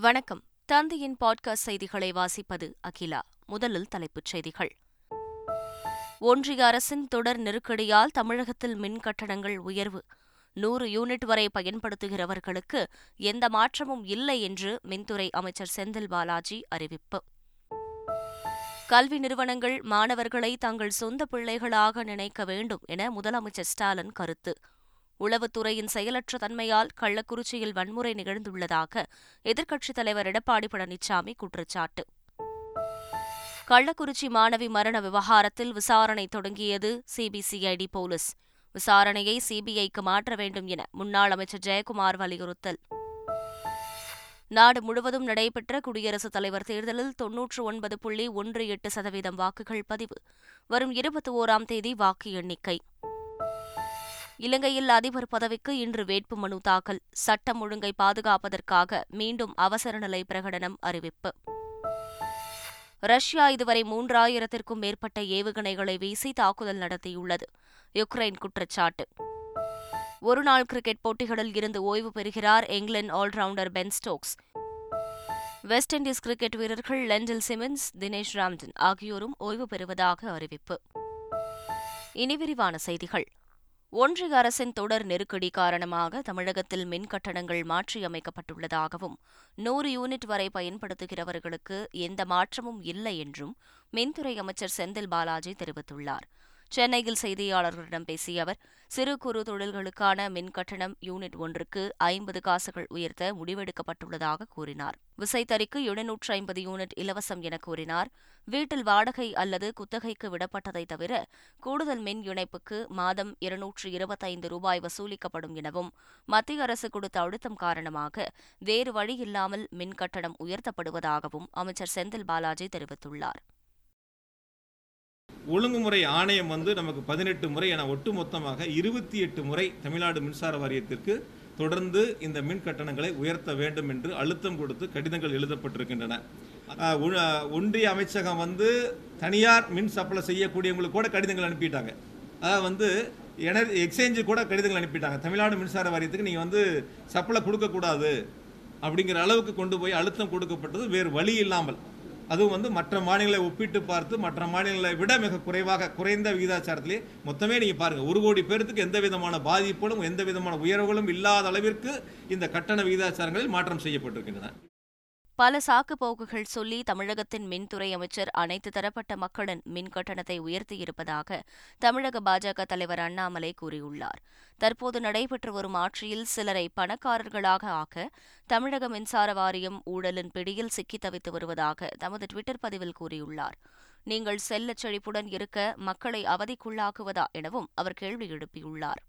வணக்கம். தந்தையின் பாட்காஸ்ட் செய்திகளை வாசிப்பது அகிலா. முதலில் தலைப்புச் செய்திகள். ஒன்றிய அரசின் தொடர் நெருக்கடியால் தமிழகத்தில் மின் கட்டணங்கள் உயர்வு. நூறு யூனிட் வரை பயன்படுத்துகிறவர்களுக்கு எந்த மாற்றமும் இல்லை என்று மின்துறை அமைச்சர் செந்தில் பாலாஜி அறிவிப்பு. கல்வி நிறுவனங்கள் மாணவர்களை தங்கள் சொந்த பிள்ளைகளாக நினைக்க வேண்டும் என முதலமைச்சர் ஸ்டாலின் கருத்து. உளவுத்துறையின் செயலற்ற தன்மையால் கள்ளக்குறிச்சியில் வன்முறை நிகழ்ந்துள்ளதாக எதிர்க்கட்சித் தலைவர் எடப்பாடி பழனிசாமி குற்றச்சாட்டு. கள்ளக்குறிச்சி மாணவி மரண விவகாரத்தில் விசாரணை தொடங்கியது சிபிசிஐடி போலீஸ். விசாரணையை சிபிஐக்கு மாற்ற வேண்டும் என முன்னாள் அமைச்சர் ஜெயக்குமார் வலியுறுத்தல். நாடு முழுவதும் நடைபெற்ற குடியரசுத் தலைவர் தேர்தலில் தொன்னூற்று ஒன்பது புள்ளி ஒன்று எட்டு சதவீதம் வாக்குகள் பதிவு. வரும் இருபத்தி ஓராம் தேதி வாக்கு எண்ணிக்கை. இலங்கையில் அதிபர் பதவிக்கு இன்று வேட்புமனு தாக்கல். சட்டம் ஒழுங்கை பாதுகாப்பதற்காக மீண்டும் அவசர நிலை பிரகடனம் அறிவிப்பு. ரஷ்யா இதுவரை மூன்றாயிரத்திற்கும் மேற்பட்ட ஏவுகணைகளை வீசி தாக்குதல் நடத்தியுள்ளது. யுக்ரைன் குற்றச்சாட்டு. ஒருநாள் கிரிக்கெட் போட்டிகளில் இருந்து ஓய்வு பெறுகிறார் England all rounder Ben Stokes. West Indies cricket வீரர்கள் லெண்டில் சிமன்ஸ் தினேஷ் ராம்டன் ஆகியோரும் ஓய்வு பெறுவதாக அறிவிப்பு. இனி விரிவான செய்திகள். ஒன்றிய அரசின் தொடர் நெருக்கடி காரணமாக தமிழகத்தில் மின் கட்டணங்கள் மாற்றியமைக்கப்பட்டுள்ளதாகவும் நூறு யூனிட் வரை பயன்படுத்துகிறவர்களுக்கு எந்த மாற்றமும் இல்லை என்றும் மின்துறை அமைச்சர் செந்தில் பாலாஜி தெரிவித்துள்ளார். சென்னையில் செய்தியாளர்களிடம் பேசிய அவர் சிறு குறு தொழில்களுக்கான மின் கட்டணம் யூனிட் ஒன்றுக்கு ஐம்பது காசுகள் உயர்த்த முடிவெடுக்கப்பட்டுள்ளதாக கூறினார். விசைத்தறிக்கு எழுநூற்று ஐம்பது யூனிட் இலவசம் என கூறினார். வீட்டில் வாடகை அல்லது குத்தகைக்கு விடப்பட்டதை தவிர கூடுதல் மின் இணைப்புக்கு மாதம் இருநூற்று இருபத்தைந்து ரூபாய் வசூலிக்கப்படும் எனவும் மத்திய அரசு கொடுத்த அழுத்தம் காரணமாக வேறு வழியில்லாமல் மின் கட்டணம் உயர்த்தப்படுவதாகவும் அமைச்சர் செந்தில் பாலாஜி தெரிவித்துள்ளார். ஒழுங்குமுறை ஆணையம் வந்து நமக்கு பதினெட்டு முறை என ஒட்டுமொத்தமாக இருபத்தி எட்டு முறை தமிழ்நாடு மின்சார வாரியத்திற்கு தொடர்ந்து இந்த மின் கட்டணங்களை உயர்த்த வேண்டும் என்று அழுத்தம் கொடுத்து கடிதங்கள் எழுதப்பட்டிருக்கின்றன. ஒன்றிய அமைச்சகம் வந்து தனியார் மின் சப்ளை செய்யக்கூடியவங்களுக்கு கூட கடிதங்கள் அனுப்பிட்டாங்க. அதாவது வந்து எனர்ஜி எக்ஸ்சேஞ்சு கூட கடிதங்கள் அனுப்பிட்டாங்க. தமிழ்நாடு மின்சார வாரியத்துக்கு நீங்கள் வந்து சப்ளை கொடுக்கக்கூடாது அப்படிங்கிற அளவுக்கு கொண்டு போய் அழுத்தம் கொடுக்கப்பட்டது வேறு வழி இல்லாமல். அதுவும் வந்து மற்ற மாநிலங்களை ஒப்பிட்டு பார்த்து மற்ற மாநிலங்களை விட மிக குறைவாக குறைந்த விகிதாச்சாரத்திலே மொத்தமே நீங்கள் பாருங்கள் ஒரு கோடி பேர்த்துக்கு எந்த விதமான பாதிப்புகளும் எந்த விதமான உயர்வுகளும் இல்லாத அளவிற்கு இந்த கட்டண விகிதாச்சாரங்களில் மாற்றம் செய்யப்பட்டிருக்கின்றன. பல சாக்கு போக்குகள் சொல்லி தமிழகத்தின் மின்துறை அமைச்சர் அனைத்து தரப்பட்ட மக்களின் மின் கட்டணத்தை உயர்த்தியிருப்பதாக தமிழக பாஜக தலைவர் அண்ணாமலை கூறியுள்ளார். தற்போது நடைபெற்று வரும் ஆட்சியில் சிலரை பணக்காரர்களாக ஆக்க தமிழக மின்சார வாரியம் ஊழலின் பிடியில் சிக்கி தவித்து வருவதாக தமது டுவிட்டர் பதிவில் கூறியுள்ளார். நீங்கள் செல்ல செழிப்புடன் இருக்க மக்களை அவதிக்குள்ளாக்குவதா எனவும் அவர் கேள்வி எழுப்பியுள்ளார்.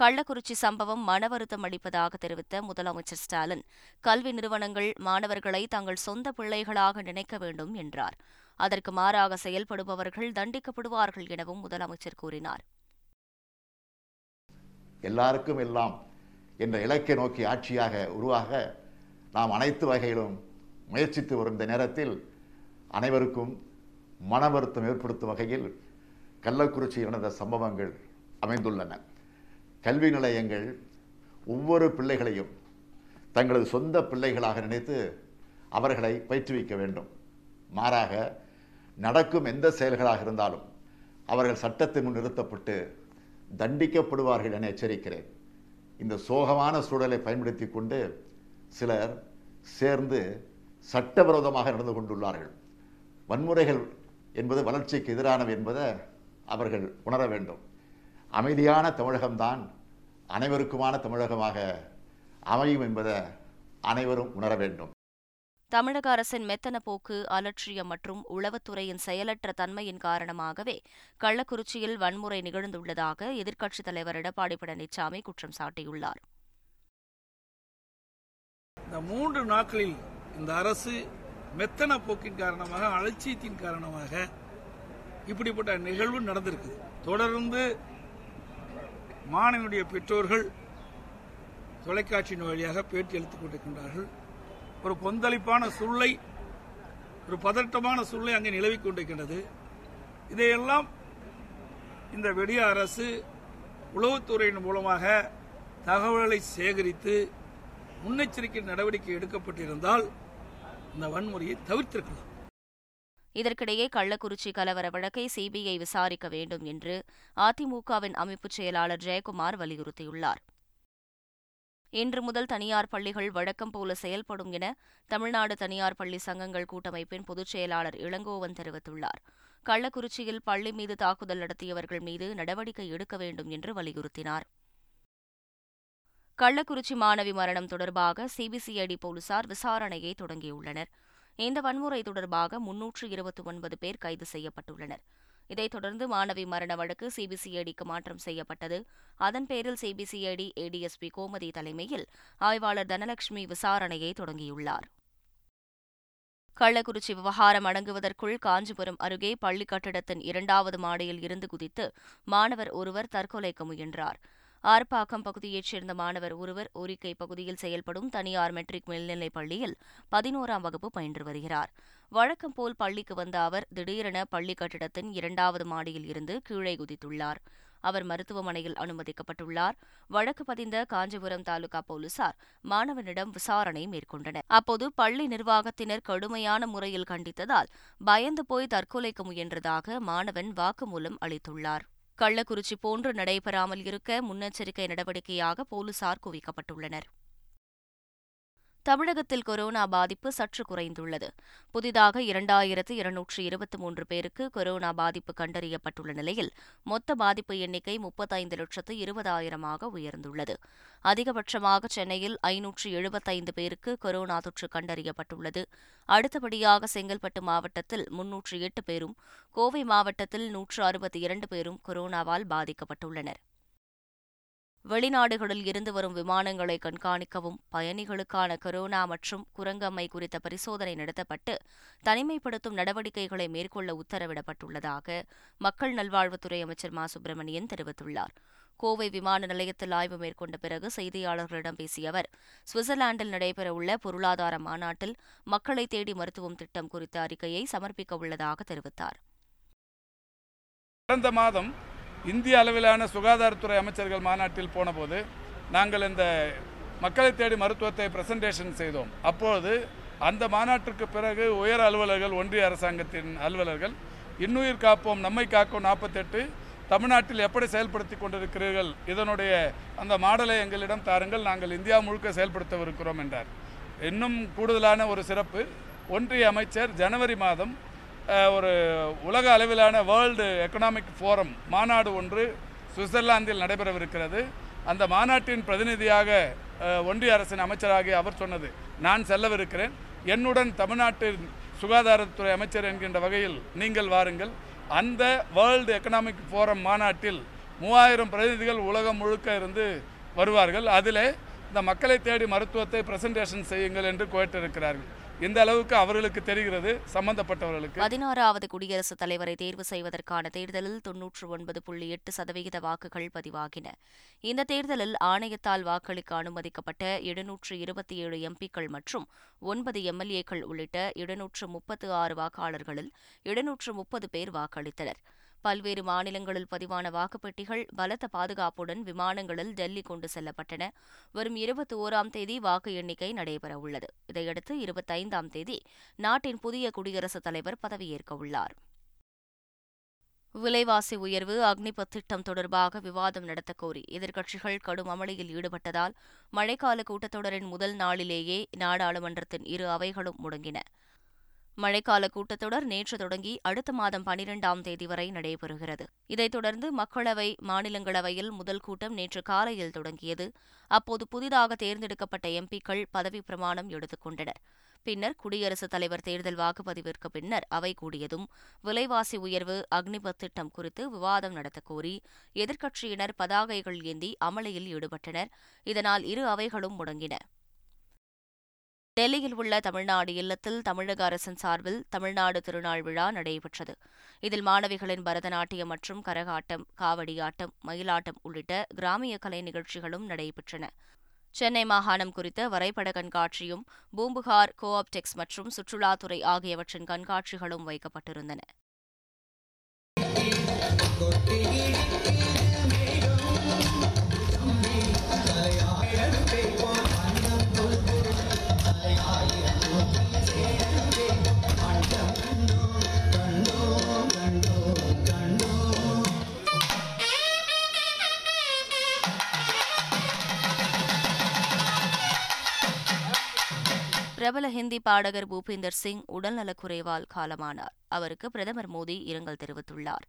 கள்ளக்குறிச்சி சம்பவம் மன வருத்தம் அளிப்பதாக தெரிவித்த முதலமைச்சர் ஸ்டாலின் கல்வி நிறுவனங்கள் மாணவர்களை தங்கள் சொந்த பிள்ளைகளாக நினைக்க வேண்டும் என்றார். அதற்கு மாறாக செயல்படுபவர்கள் தண்டிக்கப்படுவார்கள் எனவும் முதலமைச்சர் கூறினார். எல்லாருக்கும் எல்லாம் என்ற இலக்கை நோக்கி ஆட்சியாக உருவாக நாம் அனைத்து வகையிலும் முயற்சித்து வரும் இந்த நேரத்தில் அனைவருக்கும் மன வருத்தம் ஏற்படுத்தும் வகையில் கள்ளக்குறிச்சி நடந்த சம்பவங்கள் அமைந்துள்ளன. கல்வி நிலையங்கள் ஒவ்வொரு பிள்ளைகளையும் தங்களது சொந்த பிள்ளைகளாக நினைத்து அவர்களை பயிற்றுவிக்க வேண்டும். மாறாக நடக்கும் எந்த செயல்களாக இருந்தாலும் அவர்கள் சட்டத்தின் முன் நிறுத்தப்பட்டு தண்டிக்கப்படுவார்கள் என எச்சரிக்கிறேன். இந்த சோகமான சூழலை பயன்படுத்தி கொண்டு சிலர் சேர்ந்து சட்டவிரோதமாக நடந்து கொண்டுள்ளார்கள். வன்முறைகள் என்பது வளர்ச்சிக்கு எதிரானவை என்பதை அவர்கள் உணர வேண்டும். அமைதியான தமிழகம்தான் அனைவருக்குமான தமிழகமாக அமையும் என்பதை அனைவரும் உணர வேண்டும். தமிழக அரசின் மெத்தன போக்கு அலட்சியம் மற்றும் உளவுத்துறையின் செயலற்ற தன்மையின் காரணமாகவே கள்ளக்குறிச்சியில் வன்முறை நிகழ்ந்துள்ளதாக எதிர்க்கட்சித் தலைவர் எடப்பாடி பழனிசாமி குற்றம் சாட்டியுள்ளார். இந்த மூன்று நாட்களில் இந்த அரசு மெத்தன போக்கின் காரணமாக அலட்சியத்தின் காரணமாக இப்படிப்பட்ட நிகழ்வு நடந்திருக்கு தொடர்ந்து மாணவனுடைய பெற்றோர்கள் தொலைக்காட்சியின் வழியாக பேட்டி அளித்துக் கொண்டிருக்கின்றார்கள். ஒரு கொந்தளிப்பான சூழ்நிலை ஒரு பதட்டமான சூழ்நிலை அங்கே நிலவிக் கொண்டிருக்கின்றது. இதையெல்லாம் இந்த வெடிய அரசு உளவுத்துறையின் மூலமாக தகவல்களை சேகரித்து முன்னெச்சரிக்கை நடவடிக்கை எடுக்கப்பட்டிருந்தால் இந்த வன்முறையை தவிர்த்திருக்கலாம். இதற்கிடையே கள்ளக்குறிச்சி கலவர வழக்கை சிபிஐ விசாரிக்க வேண்டும் என்று அதிமுகவின் அமைப்புச் செயலாளர் ஜெயக்குமார் வலியுறுத்தியுள்ளார். இன்று முதல் தனியார் பள்ளிகள் வழக்கம் போல செயல்படும் என தமிழ்நாடு தனியார் பள்ளி சங்கங்கள் கூட்டமைப்பின் பொதுச் செயலாளர் இளங்கோவன் தெரிவித்துள்ளார். கள்ளக்குறிச்சியில் பள்ளி மீது தாக்குதல் நடத்தியவர்கள் மீது நடவடிக்கை எடுக்க வேண்டும் என்று வலியுறுத்தினார். கள்ளக்குறிச்சி மாணவி மரணம் தொடர்பாக சிபிசிஐடி போலீசார் விசாரணையை தொடங்கியுள்ளனர். இந்த வன்முறை தொடர்பாக முன்னூற்று இருபத்தி ஒன்பது பேர் கைது செய்யப்பட்டுள்ளனர். இதைத் தொடர்ந்து மாணவி மரண வழக்கு சிபிசிஐடிக்கு மாற்றம் செய்யப்பட்டது. அதன் பேரில் சிபிசிஐடி ஏடிஎஸ்பி கோமதி தலைமையில் ஆய்வாளர் தனலட்சுமி விசாரணையை தொடங்கியுள்ளார். கள்ளக்குறிச்சி விவகாரம் அடங்குவதற்குள் காஞ்சிபுரம் அருகே பள்ளி கட்டிடத்தின் இரண்டாவது மாடியில் இருந்து குதித்து மாணவர் ஒருவர் தற்கொலைக்கு முயன்றார். ஆர்ப்பாக்கம் பகுதியைச் சேர்ந்த மாணவர் ஒருவர் ஓரிக்கை பகுதியில் செயல்படும் தனியார் மெட்ரிக் மேல்நிலைப் பள்ளியில் பதினோராம் வகுப்பு பயின்று வருகிறார். வழக்கம் போல் பள்ளிக்கு வந்த அவர் திடீரென பள்ளி கட்டிடத்தின் இரண்டாவது மாடியில் இருந்து கீழே குதித்துள்ளார். அவர் மருத்துவமனையில் அனுமதிக்கப்பட்டுள்ளார். வழக்கு பதிந்த காஞ்சிபுரம் தாலுகா போலீசார் மாணவனிடம் விசாரணை மேற்கொண்டனர். அப்போது பள்ளி நிர்வாகத்தினர் கடுமையான முறையில் கண்டித்ததால் பயந்து போய் தற்கொலைக்கு முயன்றதாக மாணவன் வாக்குமூலம் அளித்துள்ளார். கள்ளக்குறிச்சி போன்று நடைபெறாமல் இருக்க முன்னெச்சரிக்கை நடவடிக்கையாக போலீசார் குவிக்கப்பட்டுள்ளனர். தமிழகத்தில் கொரோனா பாதிப்பு சற்று குறைந்துள்ளது. புதிதாக இரண்டாயிரத்து இருநூற்று இருபத்தி மூன்று பேருக்கு கொரோனா பாதிப்பு கண்டறியப்பட்டுள்ள நிலையில் மொத்த பாதிப்பு எண்ணிக்கை முப்பத்தைந்து லட்சத்து இருபதாயிரமாக உயர்ந்துள்ளது. அதிகபட்சமாக சென்னையில் ஐநூற்று எழுபத்தைந்து பேருக்கு கொரோனா தொற்று கண்டறியப்பட்டுள்ளது. அடுத்தபடியாக செங்கல்பட்டு மாவட்டத்தில் முன்னூற்று எட்டு பேரும் கோவை மாவட்டத்தில் நூற்று அறுபத்தி இரண்டு பேரும் கொரோனாவால் பாதிக்கப்பட்டுள்ளனர். வெளிநாடுகளில் இருந்து வரும் விமானங்களை கண்காணிக்கவும் பயணிகளுக்கான கொரோனா மற்றும் குரங்கம்மை குறித்த பரிசோதனை நடத்தப்பட்டு தனிமைப்படுத்தும் நடவடிக்கைகளை மேற்கொள்ள உத்தரவிடப்பட்டுள்ளதாக மக்கள் நல்வாழ்வுத்துறை அமைச்சர் மா. சுப்பிரமணியன் தெரிவித்துள்ளார். கோவை விமான நிலையத்தில் ஆய்வு மேற்கொண்ட பிறகு செய்தியாளர்களிடம் பேசிய அவர் சுவிட்சர்லாந்தில் நடைபெறவுள்ள பொருளாதார மாநாட்டில் மக்களை தேடி மருத்துவம் திட்டம் குறித்த அறிக்கையை சமர்ப்பிக்க உள்ளதாக தெரிவித்தார். கடந்த மாதம் இந்திய அளவிலான சுகாதாரத்துறை அமைச்சர்கள் மாநாட்டில் போனபோது நாங்கள் இந்த மக்களை தேடி மருத்துவத்தை பிரசன்டேஷன் செய்தோம். அப்போது அந்த மாநாட்டிற்கு பிறகு உயர் அலுவலர்கள் ஒன்றிய அரசாங்கத்தின் அலுவலர்கள் இன்னுயிர் காப்போம் நம்மை காக்கும் நாற்பத்தெட்டு தமிழ்நாட்டில் எப்படி செயல்படுத்தி கொண்டிருக்கிறீர்கள் இதனுடைய அந்த மாடலை எங்களிடம் தாருங்கள் நாங்கள் இந்தியா முழுக்க செயல்படுத்தவிருக்கிறோம் என்றார். இன்னும் கூடுதலான ஒரு சிறப்பு ஒன்றிய அமைச்சர் ஜனவரி மாதம் ஒரு உலக அளவிலான வேர்ல்டு எக்கனாமிக் ஃபோரம் மாநாடு ஒன்று சுவிட்சர்லாந்தில் நடைபெறவிருக்கிறது. அந்த மாநாட்டின் பிரதிநிதியாக ஒன்றிய அரசின் அமைச்சராகிய அவர் சொன்னது. நான் செல்லவிருக்கிறேன். என்னுடன் தமிழ்நாட்டின் சுகாதாரத்துறை அமைச்சர் என்கின்ற வகையில் நீங்கள் வாருங்கள். அந்த வேர்ல்டு எக்கனாமிக் ஃபோரம் மாநாட்டில் மூவாயிரம் பிரதிநிதிகள் உலகம் முழுக்க இருந்து வருவார்கள். அதிலே இந்த மக்களை தேடி மருத்துவத்தை பிரசன்டேஷன் செய்யுங்கள் என்று கேட்டிருக்கிறார்கள். இந்த அளவுக்கு அவர்களுக்கு தெரிகிறது சம்பந்தப்பட்டவர்களுக்கு. பதினாறாவது குடியரசுத் தலைவரை தேர்வு செய்வதற்கான தேர்தலில் தொன்னூற்று ஒன்பது புள்ளி எட்டு சதவிகித வாக்குகள் பதிவாகின. இந்த தேர்தலில் ஆணையத்தால் வாக்களிக்க அனுமதிக்கப்பட்ட எழுநூற்று இருபத்தி ஏழு எம்பிக்கள் மற்றும் ஒன்பது எம்எல்ஏக்கள் உள்ளிட்ட எழுநூற்று முப்பத்து ஆறு வாக்காளர்களில் எழுநூற்று முப்பது பேர் வாக்களித்தனர். பல்வேறு மாநிலங்களில் பதிவான வாக்குப்பெட்டிகள் பலத்த பாதுகாப்புடன் விமானங்களில் டெல்லி கொண்டு செல்லப்பட்டன. வரும் இருபத்தி ஓராம் தேதி வாக்கு எண்ணிக்கை நடைபெறவுள்ளது. இதையடுத்து இருபத்தைந்தாம் தேதி நாட்டின் புதிய குடியரசுத் தலைவர் பதவியேற்கவுள்ளார் விலைவாசி உயர்வு அக்னிபத் திட்டம் தொடர்பாக விவாதம் நடத்தக்கோரி எதிர்க்கட்சிகள் கடும் அமளியில் ஈடுபட்டதால் மழைக்கால கூட்டத்தொடரின் முதல் நாளிலேயே நாடாளுமன்றத்தின் இரு அவைகளும் முடங்கின. மழைக்கால கூட்டத்தொடர் நேற்று தொடங்கி அடுத்த மாதம் பனிரெண்டாம் தேதி வரை நடைபெறுகிறது. இதைத் தொடர்ந்து மக்களவை மாநிலங்களவையில் முதல் கூட்டம் நேற்று காலையில் தொடங்கியது. அப்போது புதிதாக தேர்ந்தெடுக்கப்பட்ட எம்பிக்கள் பதவிப் பிரமாணம் எடுத்துக்கொண்டனர் பின்னர் குடியரசுத் தலைவர் தேர்தல் வாக்குப்பதிவிற்கு பின்னர் அவை கூடியதும் விலைவாசி உயர்வு அக்னிபத் திட்டம் குறித்து விவாதம் நடத்தக் கோரி எதிர்க்கட்சியினர் பதாகைகள் ஏந்தி அமளியில் ஈடுபட்டனர். இதனால் இரு அவைகளும் முடங்கின. டெல்லியில் உள்ள தமிழ்நாடு இல்லத்தில் தமிழக அரசின் சார்பில் தமிழ்நாடு திருநாள் விழா நடைபெற்றது. இதில் மாணவிகளின் பரதநாட்டியம் மற்றும் கரகாட்டம் காவடியாட்டம் மயிலாட்டம் உள்ளிட்ட கிராமிய கலை நிகழ்ச்சிகளும் நடைபெற்றன. சென்னை மாகாணம் குறித்த வரைபட கண்காட்சியும் பூம்புகார் கோஆப்டெக்ஸ் மற்றும் சுற்றுலாத்துறை ஆகியவற்றின் கண்காட்சிகளும் வைக்கப்பட்டிருந்தன. பிரபல ஹிந்தி பாடகர் பூபிந்தர் சிங் உடல்நலக்குறைவால் காலமானார். அவருக்கு பிரதமர் மோடி இரங்கல் தெரிவித்துள்ளார்.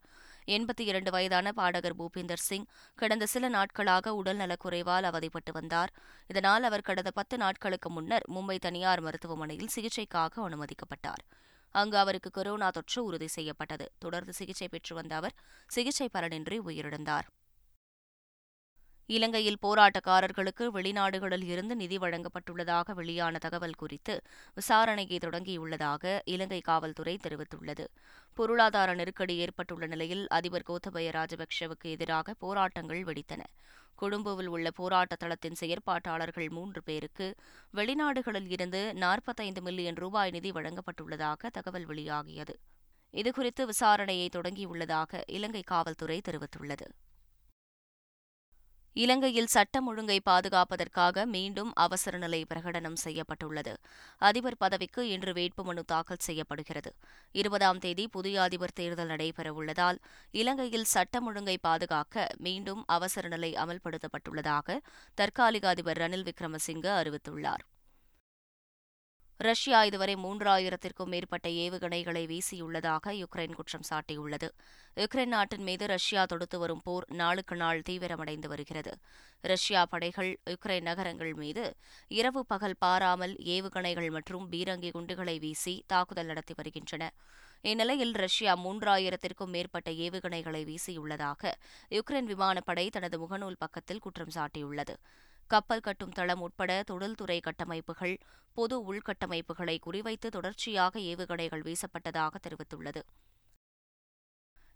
எண்பத்தி இரண்டு வயதான பாடகர் பூபிந்தர் சிங் கடந்த சில நாட்களாக உடல்நலக்குறைவால் அவதிப்பட்டு வந்தார். இதனால் அவர் கடந்த பத்து நாட்களுக்கு முன்னர் மும்பை தனியார் மருத்துவமனையில் சிகிச்சைக்காக அனுமதிக்கப்பட்டார். அங்கு அவருக்கு கொரோனா தொற்று உறுதி செய்யப்பட்டது. தொடர்ந்து சிகிச்சை பெற்று வந்த அவர் சிகிச்சை பலனின்றி உயிரிழந்தார். இலங்கையில் போராட்டக்காரர்களுக்கு வெளிநாடுகளில் இருந்து நிதி வழங்கப்பட்டுள்ளதாக வெளியான தகவல் குறித்து விசாரணையை தொடங்கியுள்ளதாக இலங்கை காவல்துறை தெரிவித்துள்ளது. பொருளாதார நெருக்கடி ஏற்பட்டுள்ள நிலையில் அதிபர் கோத்தபய ராஜபக்ஷவுக்கு எதிராக போராட்டங்கள் வெடித்தன. கொழும்புவில் உள்ள போராட்ட தளத்தின் செயற்பாட்டாளர்கள் மூன்று பேருக்கு வெளிநாடுகளில் இருந்து நாற்பத்தைந்து மில்லியன் ரூபாய் நிதி வழங்கப்பட்டுள்ளதாக தகவல் வெளியாகியது. இதுகுறித்து விசாரணையை தொடங்கியுள்ளதாக இலங்கை காவல்துறை தெரிவித்துள்ளது. இலங்கையில் சட்டம் ஒழுங்கை பாதுகாப்பதற்காக மீண்டும் அவசர நிலை பிரகடனம் செய்யப்பட்டுள்ளது. அதிபர் பதவிக்கு இன்று வேட்புமனு தாக்கல் செய்யப்படுகிறது. இருபதாம் தேதி புதிய அதிபர் தேர்தல் நடைபெறவுள்ளதால் இலங்கையில் சட்டம் ஒழுங்கை பாதுகாக்க மீண்டும் அவசர நிலை அமல்படுத்தப்பட்டுள்ளதாக தற்காலிக அதிபர் ரணில் விக்ரமசிங்க அறிவித்துள்ளார். ரஷ்யா இதுவரை மூன்றாயிரத்திற்கும் மேற்பட்ட ஏவுகணைகளை வீசியுள்ளதாக யுக்ரைன் குற்றம் சாட்டியுள்ளது. யுக்ரைன் நாட்டின் மீது ரஷ்யா தொடுத்து வரும் போர் நாளுக்கு நாள் தீவிரமடைந்து வருகிறது. ரஷ்யா படைகள் யுக்ரைன் நகரங்கள் மீது இரவு பகல் பாராமல் ஏவுகணைகள் மற்றும் பீரங்கி குண்டுகளை வீசி தாக்குதல் நடத்தி வருகின்றன. இந்நிலையில் ரஷ்யா மூன்றாயிரத்திற்கும் மேற்பட்ட ஏவுகணைகளை வீசியுள்ளதாக யுக்ரைன் விமானப்படை தனது முகநூல் பக்கத்தில் குற்றம் சாட்டியுள்ளது. கப்பல் கட்டும் தளம் உட்பட தொழில்துறை கட்டமைப்புகள் பொது உள்கட்டமைப்புகளை குறிவைத்து தொடர்ச்சியாக ஏவுகணைகள் வீசப்பட்டதாக தெரிவித்துள்ளது.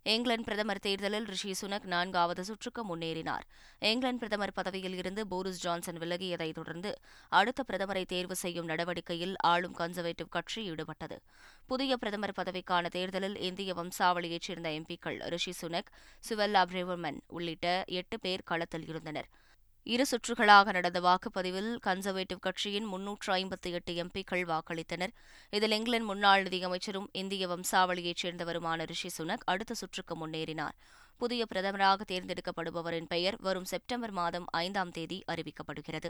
இங்கிலாந்து பிரதமர் தேர்தலில் ரிஷி சுனக் நான்காவது சுற்றுக்கு முன்னேறினார். இங்கிலாந்து பிரதமர் பதவியில் இருந்து போரிஸ் ஜான்சன் விலகியதைத் தொடர்ந்து அடுத்த பிரதமரை தேர்வு செய்யும் நடவடிக்கையில் ஆளும் கன்சர்வேட்டிவ் கட்சி ஈடுபட்டது. புதிய பிரதமர் பதவிக்கான தேர்தலில் இந்திய வம்சாவளியைச் சேர்ந்த எம்பிக்கள் ரிஷி சுனக் சுவெல்லா பிரேவர்மன் உள்ளிட்ட எட்டு பேர் களத்தில் இருந்தனர். இரு சுற்றுகளாக நடந்த வாக்குப்பதிவில் கன்சர்வேட்டிவ் கட்சியின் முன்னூற்று ஐம்பத்தி எட்டு எம்பிக்கள் வாக்களித்தனர். இதில் இங்கிலாந்து முன்னாள் நிதியமைச்சரும் இந்திய வம்சாவளியைச் சேர்ந்தவருமான ரிஷி சுனக் அடுத்த சுற்றுக்கு முன்னேறினார். புதிய பிரதமராக தேர்ந்தெடுக்கப்படுபவரின் பெயர் வரும் செப்டம்பர் மாதம் ஐந்தாம் தேதி அறிவிக்கப்படுகிறது.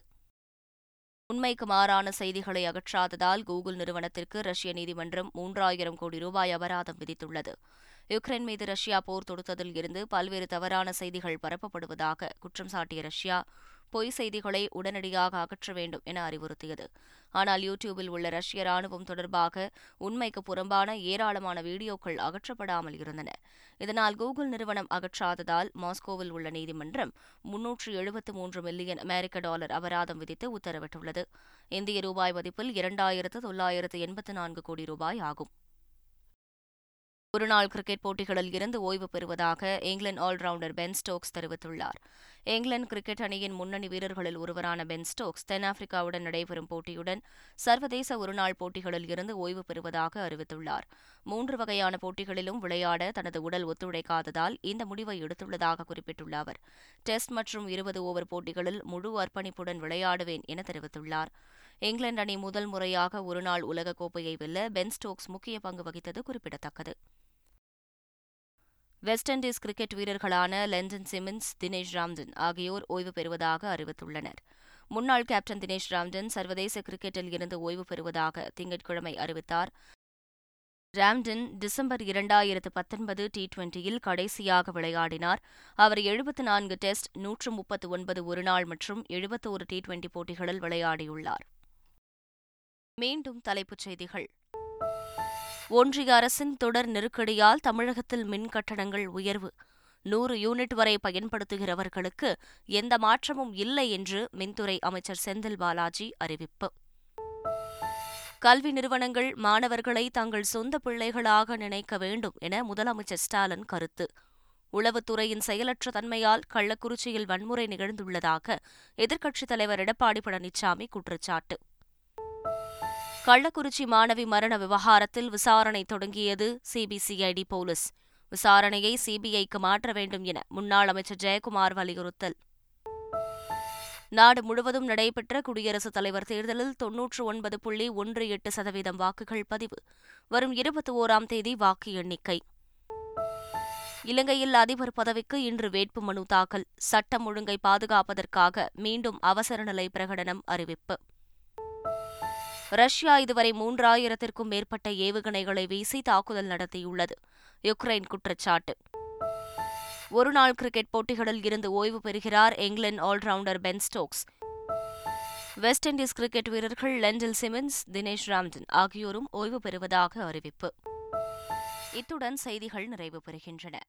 உண்மைக்கு மாறான செய்திகளை அகற்றாததால் கூகுள் நிறுவனத்திற்கு ரஷ்ய நீதிமன்றம் மூன்றாயிரம் கோடி ரூபாய் அபராதம் விதித்துள்ளது. யுக்ரைன் மீது ரஷ்யா போர் தொடுத்ததில் இருந்து பல்வேறு தவறான செய்திகள் பரப்பப்படுவதாக குற்றம் சாட்டிய ரஷ்யா பொய் செய்திகளை உடனடியாக அகற்ற வேண்டும் என அறிவுறுத்தியது. ஆனால் யூடியூபில் உள்ள ரஷ்ய ராணுவம் தொடர்பாக உண்மைக்கு புறம்பான ஏராளமான வீடியோக்கள் அகற்றப்படாமல் இருந்தன. இதனால் கூகுள் நிறுவனம் அகற்றாததால் மாஸ்கோவில் உள்ள நீதிமன்றம் முன்னூற்று எழுபத்து மூன்று மில்லியன் அமெரிக்க டாலர் அபராதம் விதித்து உத்தரவிட்டுள்ளது. இந்திய ரூபாய் மதிப்பில் இரண்டாயிரத்து தொள்ளாயிரத்து எண்பத்து நான்கு கோடி ரூபாய் ஆகும். ஒருநாள் கிரிக்கெட் போட்டிகளில் இருந்து ஓய்வு பெறுவதாக இங்கிலாந்து ஆல்ரவுண்டர் பென் ஸ்டோக்ஸ் தெரிவித்துள்ளார். இங்கிலாந்து கிரிக்கெட் அணியின் முன்னணி வீரர்களில் ஒருவரான பென் ஸ்டோக்ஸ் தென்னாப்பிரிக்காவுடன் நடைபெறும் போட்டியுடன் சர்வதேச ஒருநாள் போட்டிகளில் இருந்து ஓய்வு பெறுவதாக அறிவித்துள்ளார். மூன்று வகையான போட்டிகளிலும் விளையாட தனது உடல் ஒத்துழைக்காததால் இந்த முடிவை எடுத்துள்ளதாக குறிப்பிட்டுள்ள அவர் டெஸ்ட் மற்றும் இருபது ஓவர் போட்டிகளில் முழு அர்ப்பணிப்புடன் விளையாடுவேன் என தெரிவித்துள்ளார். இங்கிலாந்து அணி முதல் முறையாக ஒருநாள் உலகக்கோப்பையை வெல்ல பென் ஸ்டோக்ஸ் முக்கிய பங்கு வகித்தது குறிப்பிடத்தக்கது. வெஸ்ட் இண்டீஸ் கிரிக்கெட் வீரர்களான லெண்டன் சிமின்ஸ் தினேஷ் ராம்டன் ஆகியோர் ஓய்வு பெறுவதாக அறிவித்துள்ளனர். முன்னாள் கேப்டன் தினேஷ் ராம்டன் சர்வதேச கிரிக்கெட்டில் இருந்து ஓய்வு பெறுவதாக திங்கட்கிழமை அறிவித்தார். ராம்டன் டிசம்பர் இரண்டாயிரத்து பத்தொன்பது டி டுவெண்டியில் கடைசியாக விளையாடினார். அவர் எழுபத்து நான்கு டெஸ்ட் நூற்று முப்பத்து ஒன்பது ஒருநாள் மற்றும் எழுபத்தோரு டி டுவெண்டி போட்டிகளில் விளையாடியுள்ளார். மீண்டும் தலைப்புச் செய்திகள். ஒன்றிய அரசின் தொடர் நெருக்கடியால் தமிழகத்தில் மின் கட்டணங்கள் உயர்வு. நூறு யூனிட் வரை பயன்படுத்துகிறவர்களுக்கு எந்த மாற்றமும் இல்லை என்று மின்துறை அமைச்சர் செந்தில் பாலாஜி அறிவிப்பு. கல்வி நிறுவனங்கள் மாணவர்களை தங்கள் சொந்த பிள்ளைகளாக நினைக்க வேண்டும் என முதலமைச்சர் ஸ்டாலின் கருத்து. உளவுத்துறையின் செயலற்ற தன்மையால் கள்ளக்குறிச்சியில் வன்முறை நிகழ்ந்துள்ளதாக எதிர்க்கட்சித் தலைவர் எடப்பாடி பழனிசாமி குற்றச்சாட்டு. கள்ளக்குறிச்சி மாணவி மரண விவகாரத்தில் விசாரணை தொடங்கியது சிபிசிஐடி போலீஸ். விசாரணையை சிபிஐக்கு மாற்ற வேண்டும் என முன்னாள் அமைச்சர் ஜெயக்குமார் வலியுறுத்தல். நாடு முழுவதும் நடைபெற்ற குடியரசுத் தலைவர் தேர்தலில் தொன்னூற்று ஒன்பது புள்ளி ஒன்று எட்டு சதவீதம் வாக்குகள் பதிவு. வரும் இருபத்தி ஓராம் தேதி வாக்கு எண்ணிக்கை. இலங்கையில் அதிபர் பதவிக்கு இன்று வேட்புமனு தாக்கல். சட்டம் ஒழுங்கை பாதுகாப்பதற்காக மீண்டும் அவசர நிலை பிரகடனம் அறிவிப்பு. ரஷ்யா இதுவரை மூன்றாயிரத்திற்கும் மேற்பட்ட ஏவுகணைகளை வீசி தாக்குதல் நடத்தியுள்ளது. யுக்ரைன் குற்றச்சாட்டு. ஒருநாள் கிரிக்கெட் போட்டிகளில் இருந்து ஓய்வு பெறுகிறார் England all rounder Ben Stokes. West Indies cricket வீரர்கள் லெண்டில் சிமன்ஸ் தினேஷ் ராம்டன் ஆகியோரும் ஓய்வு பெறுவதாக அறிவிப்பு. இத்துடன் செய்திகள் நிறைவு பெறுகின்றன.